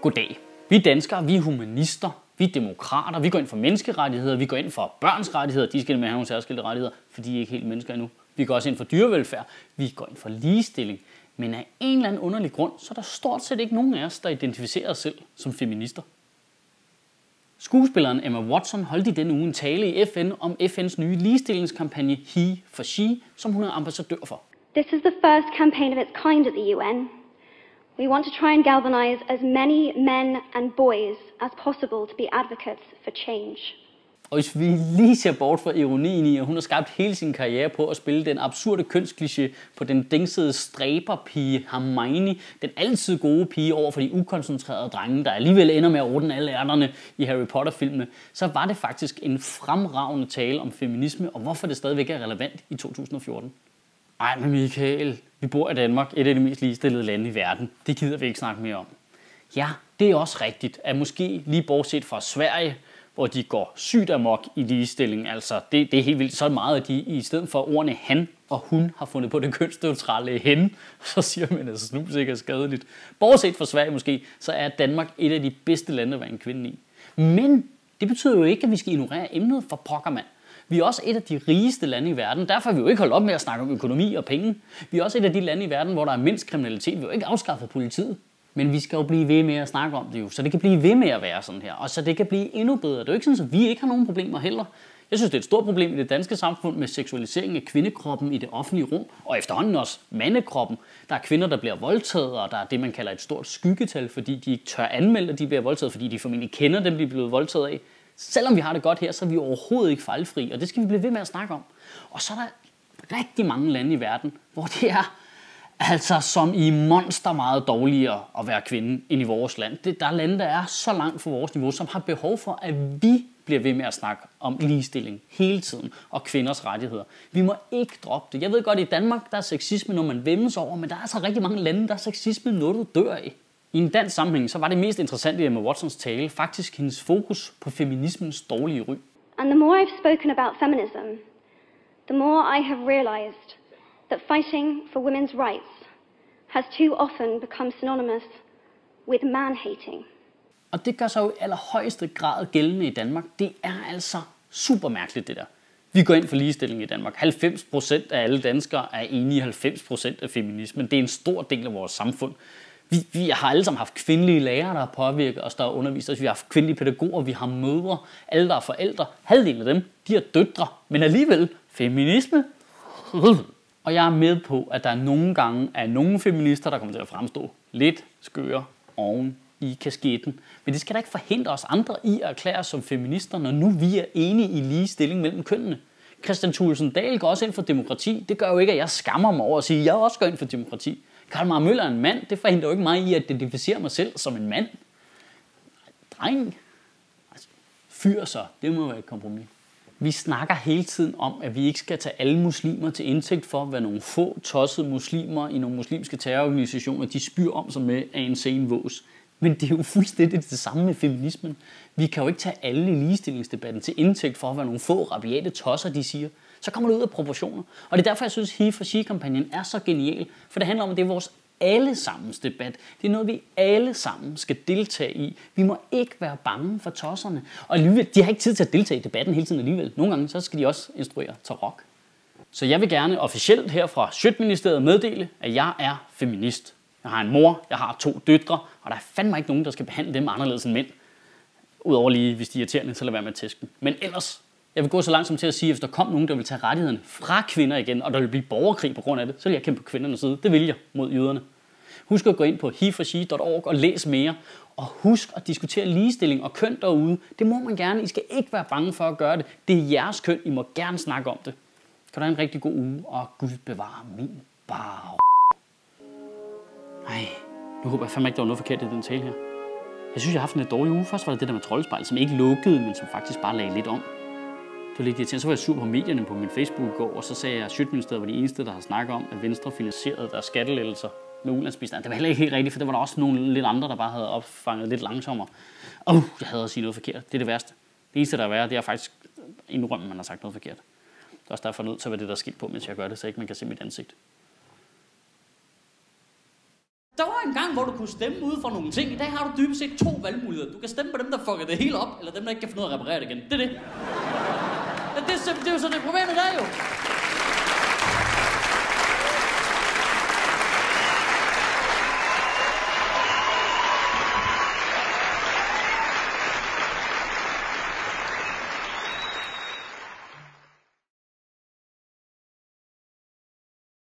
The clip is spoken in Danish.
Goddag. Vi danskere, vi er humanister, vi er demokrater, vi går ind for menneskerettigheder, vi går ind for børns rettigheder, de skal med have nogle særskilte rettigheder, for de er ikke helt mennesker endnu. Vi går også ind for dyrevelfærd, vi går ind for ligestilling. Men af en eller anden underlig grund, så er der stort set ikke nogen af os, der identificerer os selv som feminister. Skuespilleren Emma Watson holdt i denne uge en tale i FN om FN's nye ligestillingskampagne He for She, som hun er ambassadør for. This is the first campaign of its kind at the UN. We want to try and galvanize as many men and boys as possible to be advocates for change. Og hvis vi lige ser bort fra ironien i, at hun har skabt hele sin karriere på at spille den absurde kønskliché på den dingsede stræberpige Hermione, den altid gode pige over for de ukoncentrerede drenge, der alligevel ender med at ordne alle ærterne i Harry Potter-filmene, så var det faktisk en fremragende tale om feminisme, og hvorfor det stadigvæk er relevant i 2014. Ej, men Michael, vi bor i Danmark, et af de mest ligestillede lande i verden. Det gider vi ikke snakke mere om. Ja, det er også rigtigt, at måske lige bortset fra Sverige, hvor de går sygt amok i ligestilling. Altså, det, det er helt vildt så meget, at de i stedet for ordene han og hun har fundet på det kønsneutrale hen, så siger man, at snus ikke er skadeligt. Bortset fra Sverige måske, så er Danmark et af de bedste lande at være en kvinde i. Men det betyder jo ikke, at vi skal ignorere emnet for pokkermand. Vi er også et af de rigeste lande i verden. Derfor har vi jo ikke holdt op med at snakke om økonomi og penge. Vi er også et af de lande i verden, hvor der er mindst kriminalitet. Vi har jo ikke afskaffet politiet. Men vi skal jo blive ved med at snakke om det jo, så det kan blive ved med at være sådan her, og så det kan blive endnu bedre. Det er jo ikke sådan, at vi ikke har nogen problemer heller. Jeg synes, det er et stort problem i det danske samfund med seksualisering af kvindekroppen i det offentlige rum, og efterhånden også mandekroppen. Der er kvinder, der bliver voldtaget, og der er det, man kalder et stort skyggetal, fordi de ikke tør anmelde, at de bliver voldtaget, fordi de formentlig kender dem, de er blevet voldtaget af. Selvom vi har det godt her, så er vi overhovedet ikke fejlfri, og det skal vi blive ved med at snakke om. Og så er der rigtig mange lande i verden, hvor det er altså som i monster meget dårligere at være kvinde end i vores land. Det, der er lande, der er så langt fra vores niveau, som har behov for, at vi bliver ved med at snakke om ligestilling hele tiden og kvinders rettigheder. Vi må ikke droppe det. Jeg ved godt, at i Danmark der er sexisme, når man vemmes over, men der er altså rigtig mange lande, der er sexisme, når du dør i. I en dansk sammenhæng, så var det mest interessante i Emma Watsons tale faktisk hendes fokus på feminismens dårlige ry. And the more I've spoken about feminism, the more I have realized that fighting for women's rights has too often become synonymous with man-hating. Og det gør sig jo i allerhøjeste grad gældende i Danmark. Det er altså super mærkeligt, det der. Vi går ind for ligestilling i Danmark. 90% af alle danskere er enige i 90% af feminismen. Det er en stor del af vores samfund. Vi, vi har alle sammen haft kvindelige lærere, der har påvirket os, der har undervist os. Vi har haft kvindelige pædagoger, vi har mødre, alle der er forældre. Halvdelen af dem, de er døtre. Men alligevel, feminisme? Og jeg er med på, at der nogle gange er nogle feminister, der kommer til at fremstå lidt skøre oven i kasketten. Men det skal da ikke forhindre os andre i at erklære os som feminister, når nu vi er enige i ligestilling mellem kønnene. Christian Thulesen Dahl går også ind for demokrati. Det gør jo ikke, at jeg skammer mig over at sige, at jeg også går ind for demokrati. Karl Marr Møller er en mand. Det forhindrer jo ikke mig i at identificere mig selv som en mand. Dreng. Altså, fyr så. Det må være et kompromis. Vi snakker hele tiden om, at vi ikke skal tage alle muslimer til indtægt for, hvad nogle få tossede muslimer i nogle muslimske terrororganisationer, de spyr om sig med af en sen vås. Men det er jo fuldstændig det samme med feminismen. Vi kan jo ikke tage alle i ligestillingsdebatten til indtægt for, hvad nogle få rabiate tosser de siger. Så kommer det ud af proportioner. Og det er derfor, jeg synes, He for She-kampagnen er så genial. For det handler om, at det er vores allesammens debat. Det er noget, vi alle sammen skal deltage i. Vi må ikke være bange for tosserne. Og alligevel, de har ikke tid til at deltage i debatten hele tiden alligevel. Nogle gange, så skal de også instruere til rock. Så jeg vil gerne officielt her fra Sjøtministeriet meddele, at jeg er feminist. Jeg har en mor, jeg har to døtre, og der er fandme ikke nogen, der skal behandle dem anderledes end mænd. Udover lige, hvis de er irriterende, så lad være med at tæske dem. Men ellers, jeg vil gå så langt som til at sige, at hvis der kom nogen, der vil tage rettighederne fra kvinder igen, og der vil blive borgerkrig på grund af det, så vil jeg kæmpe på kvindernes side. Det vil jeg mod jøderne. Husk at gå ind på heforshe.org og læs mere. Og husk at diskutere ligestilling og køn derude. Det må man gerne. I skal ikke være bange for at gøre det. Det er jeres køn. I må gerne snakke om det. Kan du have en rigtig god uge, og Gud bevare min bar. Ej, nu håber jeg fandme ikke, der var noget forkert i den tale her. Jeg synes, jeg har haft en lidt dårlig uge. Først var det det der med troldspejlet, som ikke lukkede, men som faktisk bare lagde lidt om. Det var lidt irriterende. Så var jeg sur på medierne på min Facebook i går, og så sagde jeg, at Sjøtministeriet var de eneste, der har snakket om, at Venstre finansierede deres skattelettelser med ulandsbistand. Det var heller ikke helt rigtigt, for der var der også nogle lidt andre, der bare havde opfanget lidt langsommere. Åh, oh, jeg havde at sige noget forkert. Det er det værste. Det eneste, der er værre, det er faktisk indrømme, at man har sagt noget forkert. Det er også derfor nødt til at være det, der er skidt på, mens jeg gør det, så ikke man kan se mit ansigt. Der var en gang, hvor du kunne stemme ud for nogle ting. I dag har du dybest set to valgmuligheder. Du kan stemme på dem, der fucker det hele op, eller dem, der ikke kan finde ud af at reparere det igen. Det er det. Ja, det, er, sim- det er jo